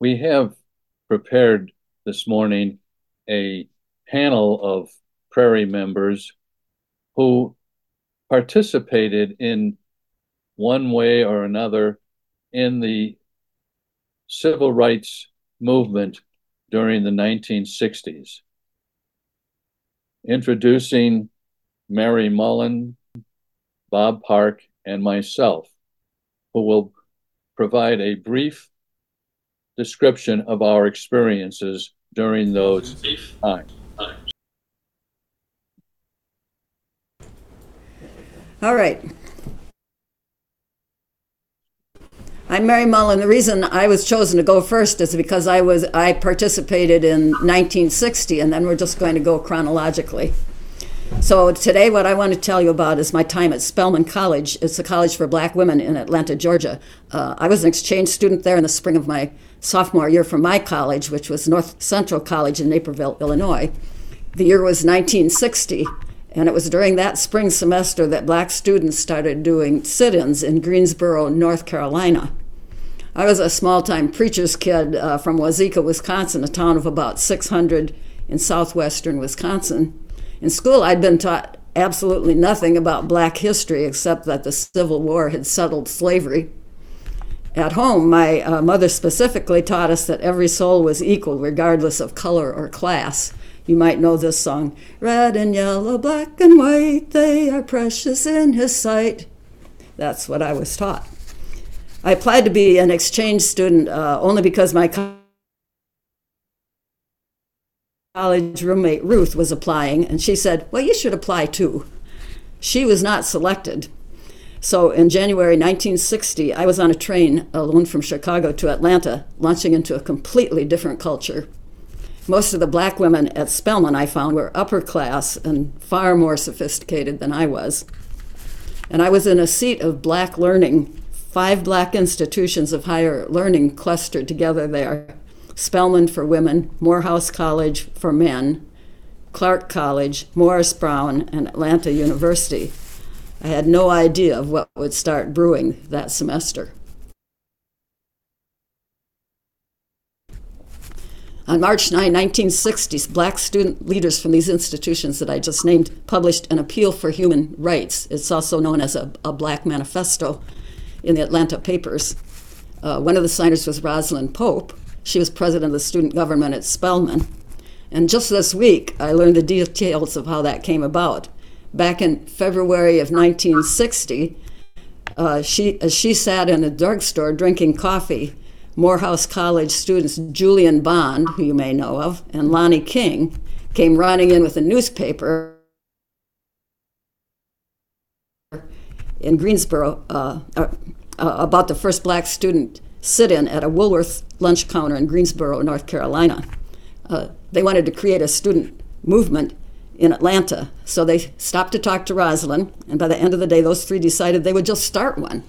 We have prepared this morning a panel of Prairie members who participated in one way or another in the civil rights movement during the 1960s. Introducing Mary Mullen, Bob Park, and myself, who will provide a brief description of our experiences during those times. All right. I'm Mary Mullen. The reason I was chosen to go first is because I was I participated in 1960, and then we're just going to go chronologically. So today, what I want to tell you about is my time at Spelman College. It's a college for black women in Atlanta, Georgia. Uh, I was an exchange student there in the spring of my sophomore year from my college, which was North Central College in Naperville, Illinois. The year was 1960, and it was during that spring semester that black students started doing sit ins in Greensboro, North Carolina. I was a small time preacher's kid uh, from Wauzeka, Wisconsin, a town of about 600 in southwestern Wisconsin. In school, I'd been taught absolutely nothing about black history except that the Civil War had settled slavery. At home, my uh, mother specifically taught us that every soul was equal, regardless of color or class. You might know this song Red and yellow, black and white, they are precious in his sight. That's what I was taught. I applied to be an exchange student uh, only because my college roommate Ruth was applying, and she said, Well, you should apply too. She was not selected. So in January 1960, I was on a train alone from Chicago to Atlanta, launching into a completely different culture. Most of the black women at Spelman, I found, were upper class and far more sophisticated than I was. And I was in a seat of black learning, five black institutions of higher learning clustered together there Spelman for women, Morehouse College for men, Clark College, Morris Brown, and Atlanta University. I had no idea of what would start brewing that semester. On March 9, 1960, black student leaders from these institutions that I just named published an appeal for human rights. It's also known as a, a black manifesto in the Atlanta papers. Uh, one of the signers was Rosalind Pope, she was president of the student government at Spelman. And just this week, I learned the details of how that came about. Back in February of 1960, uh, she, as she sat in a drugstore drinking coffee, Morehouse College students Julian Bond, who you may know of, and Lonnie King came running in with a newspaper in Greensboro uh, uh, uh about the first black student sit in at a Woolworth lunch counter in Greensboro, North Carolina. Uh, they wanted to create a student movement in Atlanta. So they stopped to talk to Rosalind, and by the end of the day, those three decided they would just start one.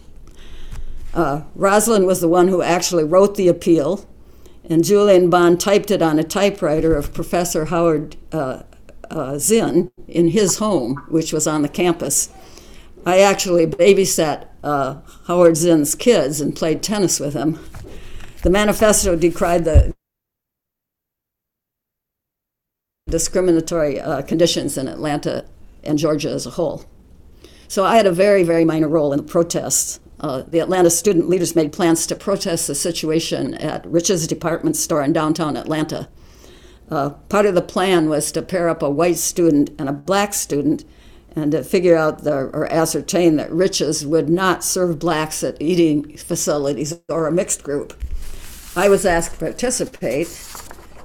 Uh, Rosalind was the one who actually wrote the appeal, and Julian Bond typed it on a typewriter of Professor Howard uh, uh, Zinn in his home, which was on the campus. I actually babysat uh, Howard Zinn's kids and played tennis with him. The manifesto decried the discriminatory uh, conditions in Atlanta and Georgia as a whole. So I had a very, very minor role in the protests. Uh, the Atlanta student leaders made plans to protest the situation at Rich's department store in downtown Atlanta. Uh, part of the plan was to pair up a white student and a black student and to figure out the, or ascertain that Rich's would not serve blacks at eating facilities or a mixed group. I was asked to participate,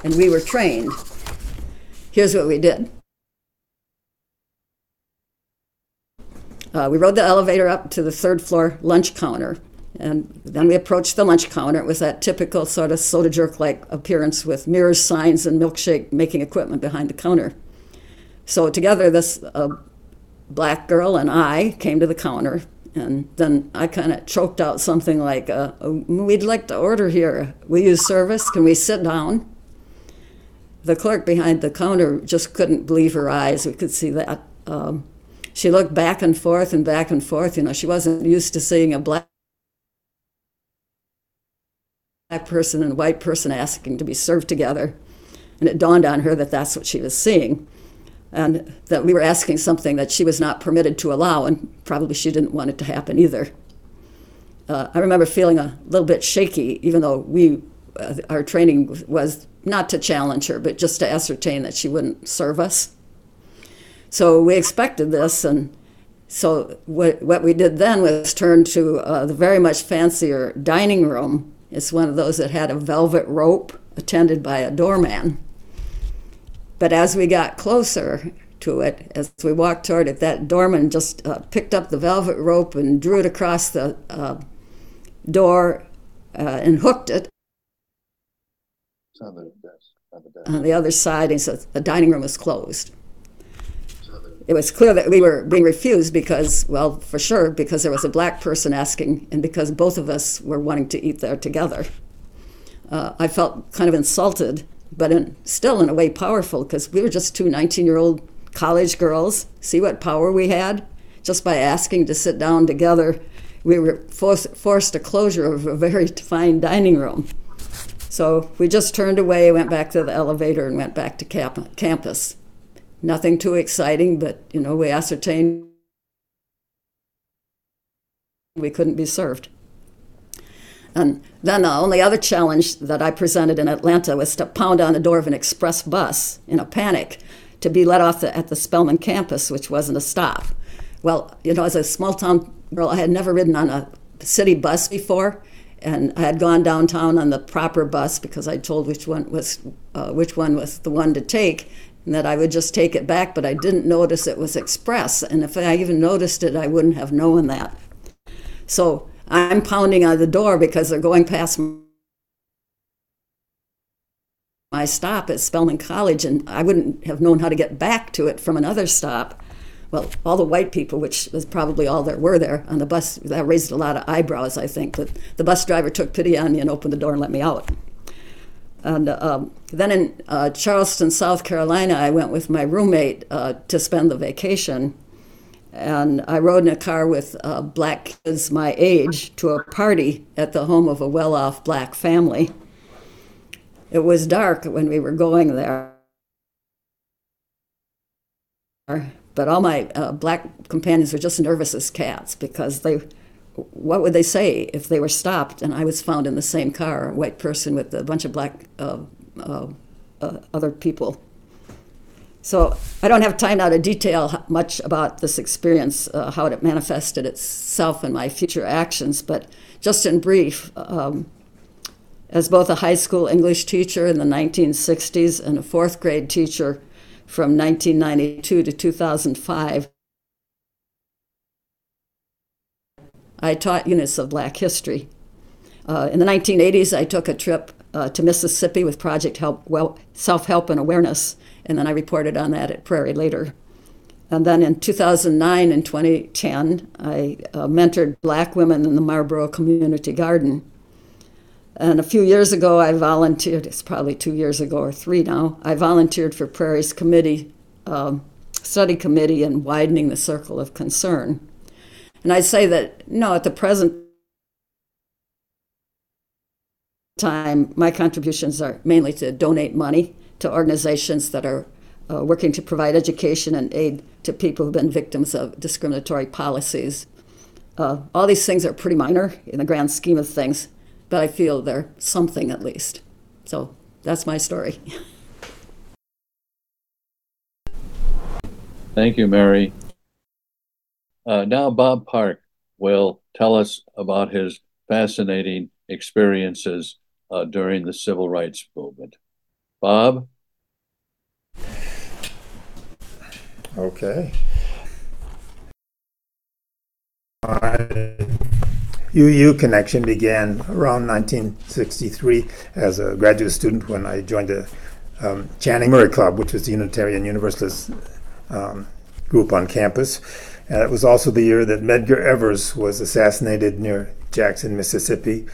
and we were trained. Here's what we did. Uh, we rode the elevator up to the third floor lunch counter, and then we approached the lunch counter. It was that typical sort of soda jerk like appearance with mirrors, signs, and milkshake making equipment behind the counter. So, together, this uh, black girl and I came to the counter, and then I kind of choked out something like, uh, We'd like to order here. We use service. Can we sit down? The clerk behind the counter just couldn't believe her eyes. We could see that. Um, she looked back and forth and back and forth. You know, she wasn't used to seeing a black black person and a white person asking to be served together. And it dawned on her that that's what she was seeing. And that we were asking something that she was not permitted to allow, and probably she didn't want it to happen either. Uh, I remember feeling a little bit shaky, even though we, uh, our training was not to challenge her, but just to ascertain that she wouldn't serve us. So we expected this, and so what, what we did then was turn to uh, the very much fancier dining room. It's one of those that had a velvet rope attended by a doorman. But as we got closer to it, as we walked toward it, that doorman just uh, picked up the velvet rope and drew it across the uh, door uh, and hooked it It's on the desk, on desk. on the other side, and so the dining room was closed. It was clear that we were being refused because, well, for sure, because there was a black person asking, and because both of us were wanting to eat there together. Uh, I felt kind of insulted, but in, still in a way powerful because we were just two 19 year old college girls. See what power we had? Just by asking to sit down together, we were forced, forced a closure of a very fine dining room. So we just turned away, went back to the elevator, and went back to camp- campus. Nothing too exciting, but you know, we ascertained we couldn't be served. And then the only other challenge that I presented in Atlanta was to pound on the door of an express bus in a panic to be let off the, at the Spelman campus, which wasn't a stop. Well, you know, as a small town girl, I had never ridden on a city bus before, and I had gone downtown on the proper bus because I told which one was uh, which one was the one to take, and that I would just take it back. But I didn't notice it was express, and if I even noticed it, I wouldn't have known that. So I'm pounding on the door because they're going past my stop at Spelman College, and I wouldn't have known how to get back to it from another stop. Well, all the white people, which was probably all there were there on the bus, that raised a lot of eyebrows, I think. But the bus driver took pity on me and opened the door and let me out. And um, then in uh, Charleston, South Carolina, I went with my roommate uh, to spend the vacation. And I rode in a car with uh, black kids my age to a party at the home of a well off black family. It was dark when we were going there. But all my uh, black companions were just nervous as cats because they, what would they say if they were stopped and I was found in the same car, a white person with a bunch of black uh, uh, uh, other people? So I don't have time now to detail much about this experience, uh, how it manifested itself in my future actions, but just in brief, um, as both a high school English teacher in the 1960s and a fourth grade teacher from 1992 to 2005, I taught units of black history. Uh, in the 1980s, I took a trip uh, to Mississippi with Project Help, well, Self Help and Awareness, and then I reported on that at Prairie later. And then in 2009 and 2010, I uh, mentored black women in the Marlboro Community Garden. And a few years ago, I volunteered, it's probably two years ago or three now, I volunteered for Prairie's committee, um, study committee in widening the circle of concern. And I'd say that, no, at the present time, my contributions are mainly to donate money to organizations that are uh, working to provide education and aid to people who've been victims of discriminatory policies. Uh, all these things are pretty minor in the grand scheme of things, but I feel they're something at least. So that's my story. Thank you, Mary. Uh, now, Bob Park will tell us about his fascinating experiences uh, during the civil rights movement. Bob? Okay. My UU connection began around 1963 as a graduate student when I joined the um, Channing Murray Club, which was the Unitarian Universalist um, group on campus. And it was also the year that Medgar Evers was assassinated near Jackson, Mississippi.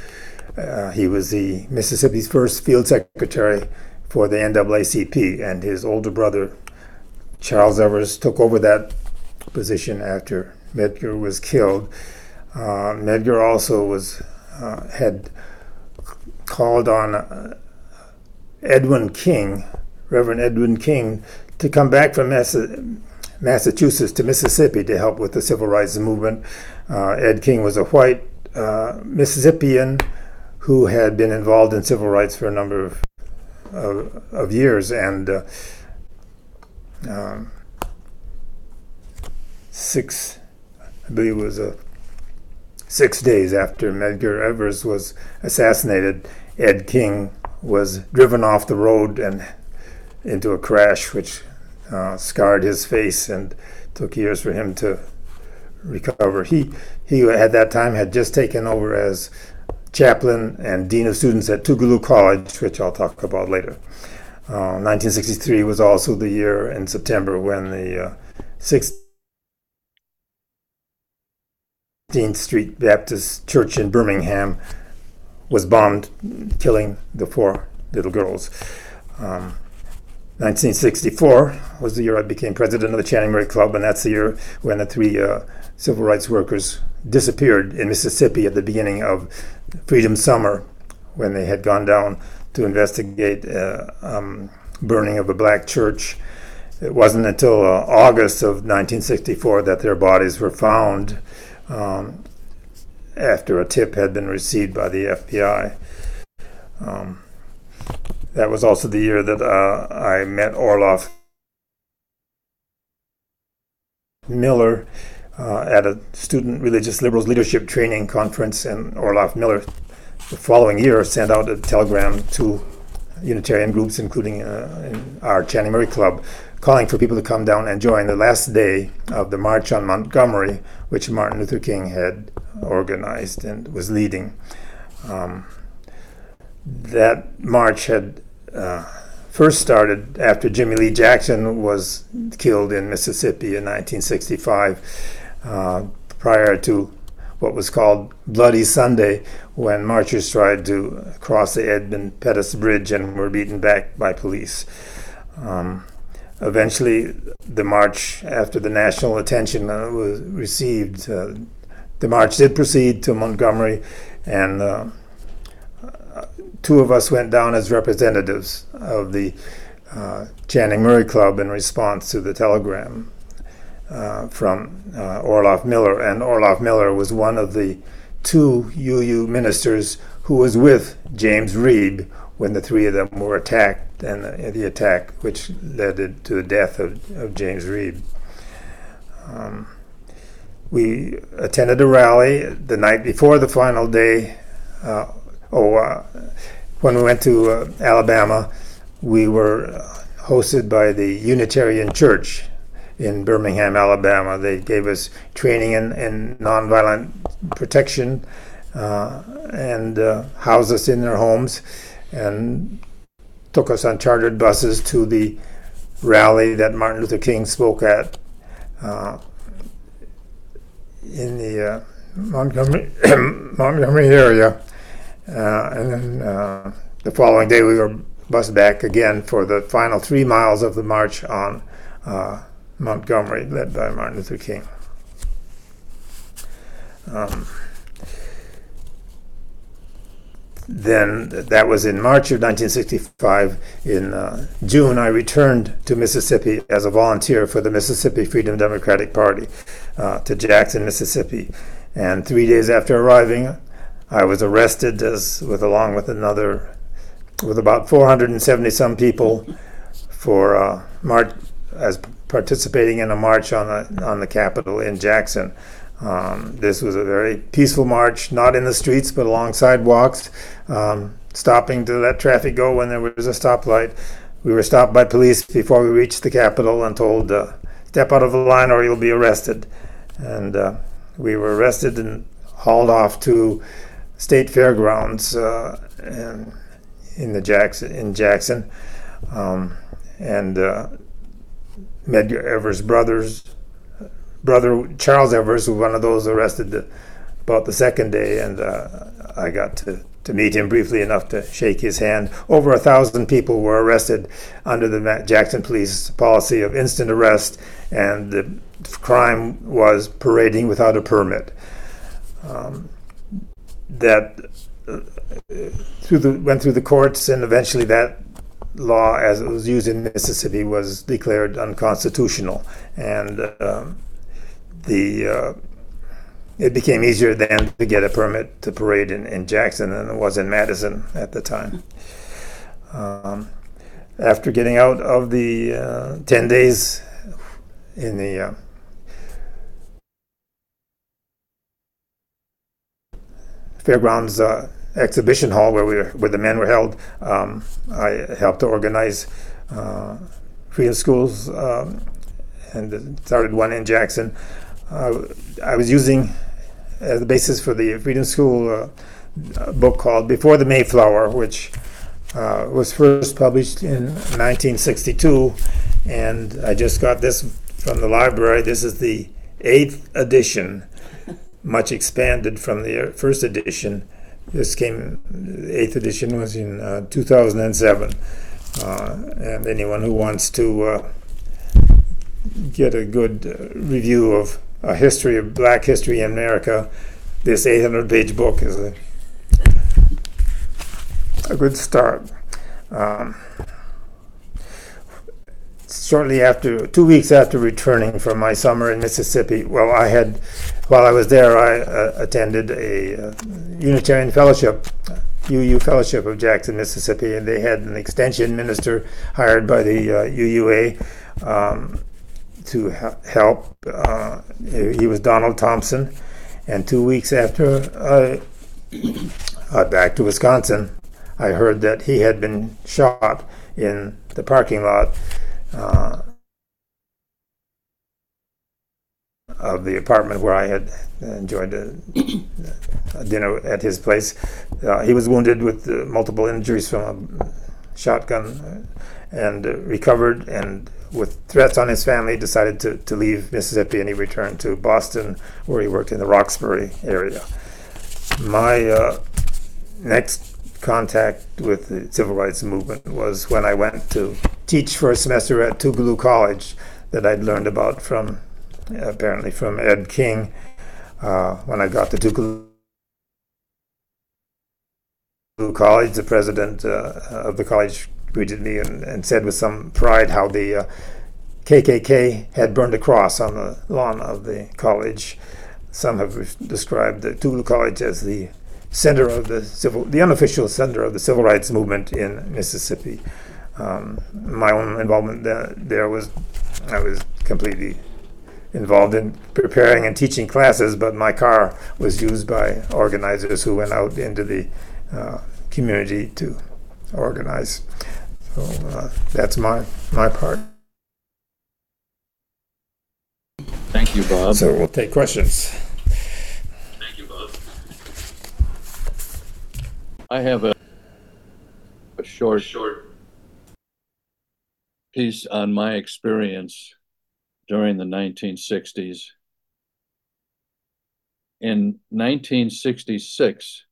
Uh, he was the Mississippi's first field secretary for the NAACP, and his older brother Charles Evers took over that position after Medgar was killed. Uh, Medgar also was uh, had called on uh, Edwin King, Reverend Edwin King, to come back from Massachusetts to Mississippi to help with the civil rights movement. Uh, Ed King was a white uh, Mississippian who had been involved in civil rights for a number of, of, of years and uh, um, six, I believe it was a six days after Medgar Evers was assassinated, Ed King was driven off the road and into a crash, which uh, scarred his face and took years for him to recover. He he at that time had just taken over as chaplain and dean of students at Tougaloo College, which I'll talk about later. Uh, 1963 was also the year in September when the uh, 16th Street Baptist Church in Birmingham was bombed, killing the four little girls. Um, 1964 was the year I became president of the Channing Murray Club, and that's the year when the three uh, civil rights workers disappeared in Mississippi at the beginning of Freedom Summer, when they had gone down to investigate uh, um, burning of a black church. It wasn't until uh, August of 1964 that their bodies were found um, after a tip had been received by the FBI. Um, that was also the year that uh, I met Orloff Miller uh, at a student religious liberals leadership training conference, and Orloff Miller the following year sent out a telegram to Unitarian groups, including uh, our Channing Murray Club, calling for people to come down and join the last day of the March on Montgomery, which Martin Luther King had organized and was leading. Um, that march had uh, first started after Jimmy Lee Jackson was killed in Mississippi in 1965, uh, prior to what was called Bloody Sunday, when marchers tried to cross the Edmund Pettus Bridge and were beaten back by police. Um, eventually, the march, after the national attention uh, was received, uh, the march did proceed to Montgomery, and uh, two of us went down as representatives of the uh, Channing Murray Club in response to the telegram uh, from uh, Orloff Miller. And Orloff Miller was one of the two UU ministers who was with James Reeb when the three of them were attacked, and the, the attack which led to the death of, of James Reeb. Um, we attended a rally the night before the final day. Uh, oh, uh, when we went to uh, Alabama, we were hosted by the Unitarian Church in Birmingham, Alabama. They gave us training in, in nonviolent protection uh, and uh, housed us in their homes and took us on chartered buses to the rally that Martin Luther King spoke at uh, in the uh, Montgomery, Montgomery area. Uh, and then uh, the following day, we were bused back again for the final three miles of the march on uh, Montgomery, led by Martin Luther King. Um, then that was in March of 1965. In uh, June, I returned to Mississippi as a volunteer for the Mississippi Freedom Democratic Party uh, to Jackson, Mississippi. And three days after arriving, I was arrested as with along with another with about 470 some people for uh, march as participating in a march on the on the Capitol in Jackson. Um, this was a very peaceful march, not in the streets but along sidewalks, um, stopping to let traffic go when there was a stoplight. We were stopped by police before we reached the Capitol and told, uh, "Step out of the line or you'll be arrested." And uh, we were arrested and hauled off to state fairgrounds uh, in, the Jackson in Jackson, um, and uh, Medgar Evers' brothers brother Charles Evers was one of those arrested the, about the second day, and uh, I got to to meet him briefly enough to shake his hand. Over a thousand people were arrested under the Jackson police policy of instant arrest, and the crime was parading without a permit. Um, that through the went through the courts, and eventually that law, as it was used in Mississippi, was declared unconstitutional, and um, the uh, it became easier then to get a permit to parade in, in Jackson than it was in Madison at the time. Um, after getting out of the uh, 10 days in the uh, fairgrounds uh, exhibition hall where we were, where the men were held, um, I helped to organize uh, freedom schools um, and started one in Jackson. Uh, I was using as the basis for the Freedom School uh, book called Before the Mayflower, which uh, was first published in 1962. And I just got this from the library. This is the eighth edition, much expanded from the first edition. This came, eighth edition was in uh, 2007. Uh, and anyone who wants to uh, get a good uh, review of a history of black history in America, this 800 page book is a, a good start. Um, shortly after, two weeks after returning from my summer in Mississippi, well, I had, while I was there, I uh, attended a uh, Unitarian Fellowship, UU Fellowship of Jackson, Mississippi, and they had an extension minister hired by the uh, UUA. Um, to help. Uh, he was Donald Thompson, and two weeks after I back to Wisconsin, I heard that he had been shot in the parking lot uh, of the apartment where I had enjoyed a, a dinner at his place. Uh, he was wounded with uh, multiple injuries from a shotgun and uh, recovered and with threats on his family, decided to, to leave Mississippi and he returned to Boston, where he worked in the Roxbury area. My uh, next contact with the civil rights movement was when I went to teach for a semester at Tougaloo College that I'd learned about from, apparently, from Ed King. Uh, when I got to Tougaloo College, the president uh, of the college greeted me and, and said with some pride how the uh, KKK had burned a cross on the lawn of the college. Some have described the Tougaloo College as the center of the civil, the unofficial center of the civil rights movement in Mississippi. Um, my own involvement there, there was, I was completely involved in preparing and teaching classes, but my car was used by organizers who went out into the uh, community to organize. So uh, that's my my part. Thank you, Bob. So we'll take questions. Thank you, Bob. I have a, a short, short piece on my experience during the 1960s. In 1966,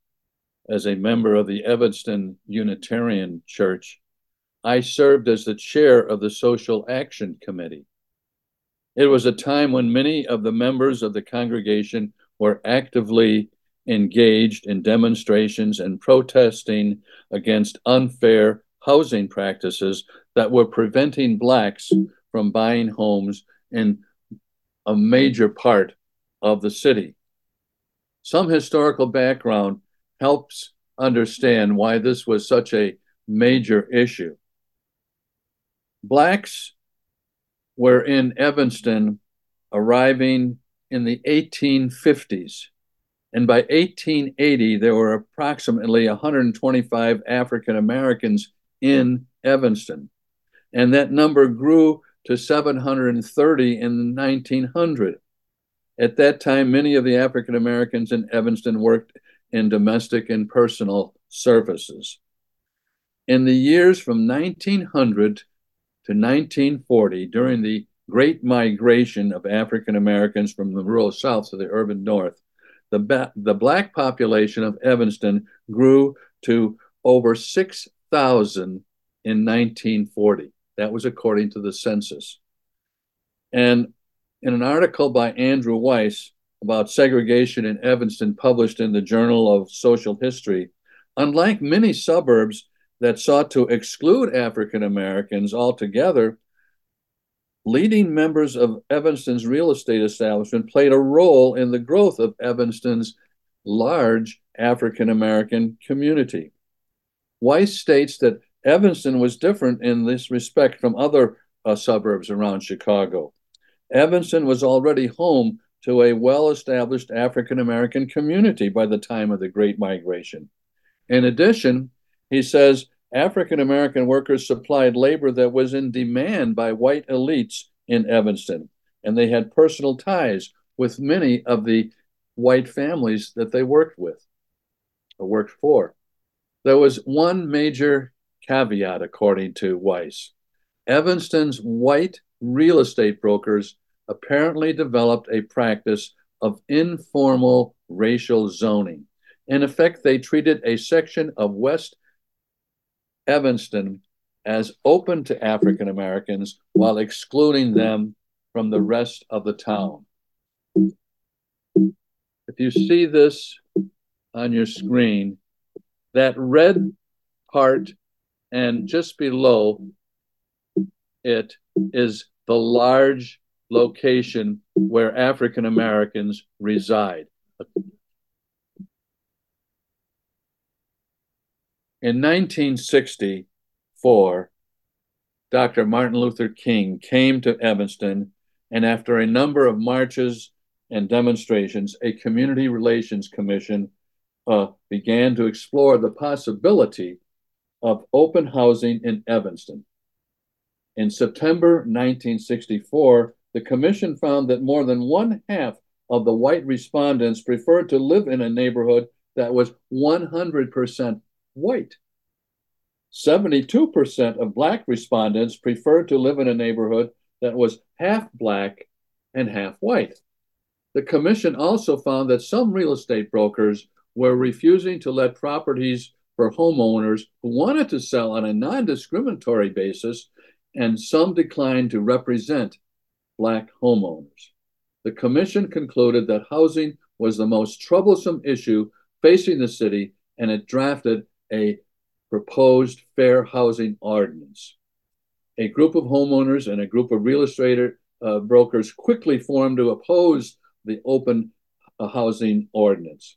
as a member of the Evanston Unitarian Church, I served as the chair of the Social Action Committee. It was a time when many of the members of the congregation were actively engaged in demonstrations and protesting against unfair housing practices that were preventing Blacks from buying homes in a major part of the city. Some historical background helps understand why this was such a major issue. Blacks were in Evanston arriving in the 1850s. And by 1880, there were approximately 125 African Americans in Evanston. And that number grew to 730 in 1900. At that time, many of the African Americans in Evanston worked in domestic and personal services. In the years from 1900 to 1940, during the great migration of African Americans from the rural South to the urban North, the, ba- the Black population of Evanston grew to over 6,000 in 1940. That was according to the census. And in an article by Andrew Weiss about segregation in Evanston, published in the Journal of Social History, Unlike many suburbs that sought to exclude African Americans altogether, leading members of Evanston's real estate establishment played a role in the growth of Evanston's large African American community. Weiss states that Evanston was different in this respect from other uh, suburbs around Chicago. Evanston was already home to a well established African American community by the time of the Great Migration. In addition, he says African American workers supplied labor that was in demand by white elites in Evanston, and they had personal ties with many of the white families that they worked with or worked for. There was one major caveat, according to Weiss. Evanston's white real estate brokers apparently developed a practice of informal racial zoning. In effect, they treated a section of West Evanston as open to African Americans while excluding them from the rest of the town. If you see this on your screen, that red part and just below it is the large location where African Americans reside. In 1964, Dr. Martin Luther King came to Evanston, and after a number of marches and demonstrations, a community relations commission uh, began to explore the possibility of open housing in Evanston. In September 1964, the commission found that more than one half of the white respondents preferred to live in a neighborhood that was 100% white. 72% of black respondents preferred to live in a neighborhood that was half black and half white. The commission also found that some real estate brokers were refusing to let properties for homeowners who wanted to sell on a non discriminatory basis, and some declined to represent Black homeowners. The commission concluded that housing was the most troublesome issue facing the city, and it drafted a proposed fair housing ordinance. A group of homeowners and a group of real estate uh, brokers quickly formed to oppose the open uh, housing ordinance.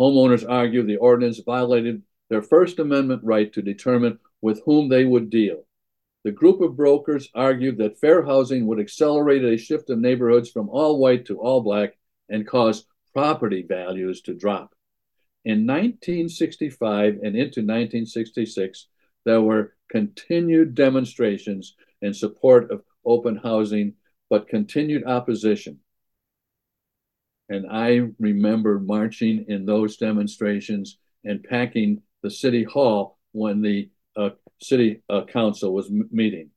Homeowners argued the ordinance violated their First Amendment right to determine with whom they would deal. The group of brokers argued that fair housing would accelerate a shift of neighborhoods from all white to all black and cause property values to drop. In 1965 and into 1966, there were continued demonstrations in support of open housing, but continued opposition. And I remember marching in those demonstrations and packing the city hall when the uh, city uh, council was meeting.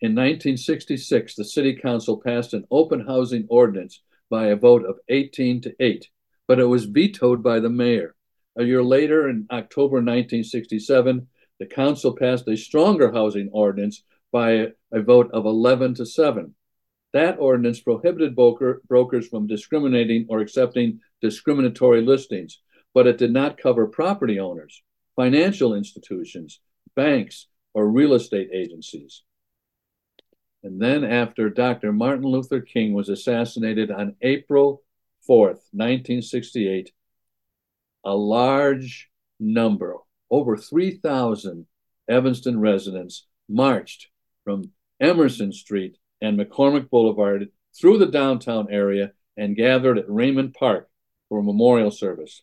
In 1966, the city council passed an open housing ordinance by a vote of 18 to 8, but it was vetoed by the mayor. A year later, in October 1967, the council passed a stronger housing ordinance by a, vote of 11 to 7. That ordinance prohibited broker, brokers from discriminating or accepting discriminatory listings, but it did not cover property owners, financial institutions, banks, or real estate agencies. And then, after Dr. Martin Luther King was assassinated on April 4th, 1968, a large number, over 3,000 Evanston residents, marched from Emerson Street and McCormick Boulevard through the downtown area and gathered at Raymond Park for a memorial service.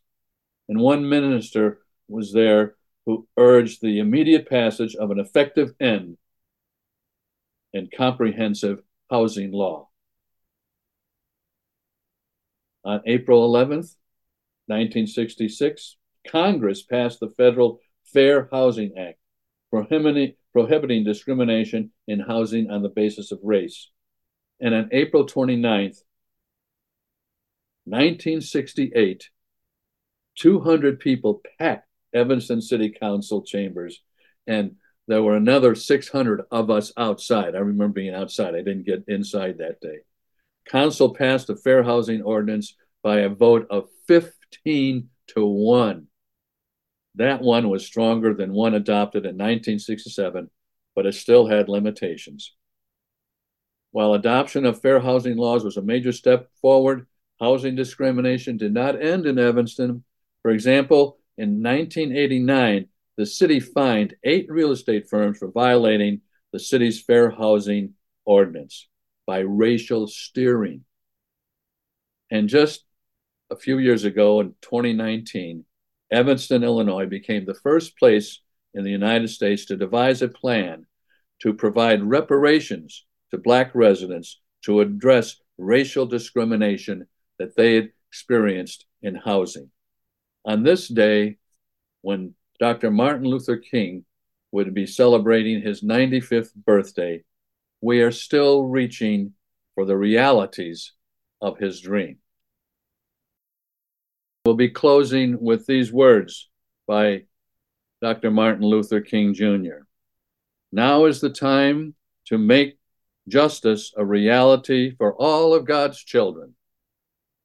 And one minister was there who urged the immediate passage of an effective end and comprehensive housing law. On April 11th, 1966, Congress passed the Federal Fair Housing Act, prohibiting, prohibiting discrimination in housing on the basis of race. And on April 29th, 1968, 200 people packed Evanston City Council chambers, and there were another 600 of us outside. I remember being outside. I didn't get inside that day. Council passed the fair housing ordinance by a vote of 15 to 1. that one was stronger than one adopted in 1967, but it still had limitations. While adoption of fair housing laws was a major step forward, housing discrimination did not end in Evanston. For example, in 1989, the city fined eight real estate firms for violating the city's fair housing ordinance by racial steering. And just a few years ago in 2019, Evanston, Illinois became the first place in the United States to devise a plan to provide reparations to Black residents to address racial discrimination that they had experienced in housing. On this day, when Dr. Martin Luther King would be celebrating his 95th birthday, we are still reaching for the realities of his dream. We'll be closing with these words by Dr. Martin Luther King Jr. Now is the time to make justice a reality for all of God's children.